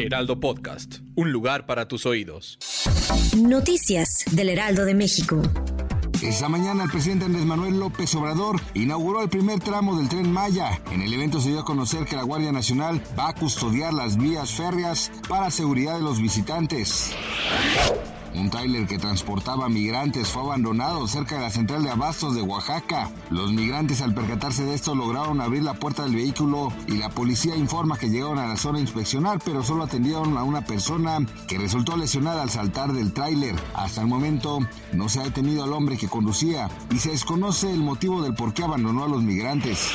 Heraldo Podcast, un lugar para tus oídos. Noticias del Heraldo de México. Esta mañana el presidente Andrés Manuel López Obrador inauguró el primer tramo del tren Maya. En el evento se dio a conocer que la Guardia Nacional va a custodiar las vías férreas para seguridad de los visitantes. Un tráiler que transportaba migrantes fue abandonado cerca de la central de abastos de Oaxaca. Los migrantes al percatarse de esto lograron abrir la puerta del vehículo y la policía informa que llegaron a la zona a inspeccionar, pero solo atendieron a una persona que resultó lesionada al saltar del tráiler. Hasta el momento no se ha detenido al hombre que conducía y se desconoce el motivo del por qué abandonó a los migrantes.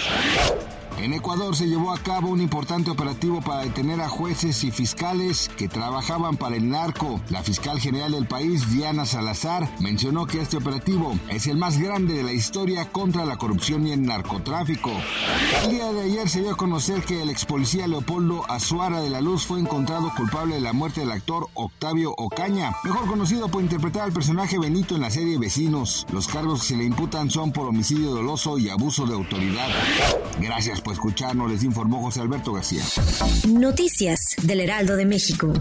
En Ecuador se llevó a cabo un importante operativo para detener a jueces y fiscales que trabajaban para el narco. La fiscal general del país, Diana Salazar, mencionó que este operativo es el más grande de la historia contra la corrupción y el narcotráfico. El día de ayer se dio a conocer que el ex policía Leopoldo Azuara de la Luz fue encontrado culpable de la muerte del actor Octavio Ocaña, mejor conocido por interpretar al personaje Benito en la serie Vecinos. Los cargos que se le imputan son por homicidio doloso y abuso de autoridad. Gracias por escucharnos, les informó José Alberto García. Noticias del Heraldo de México.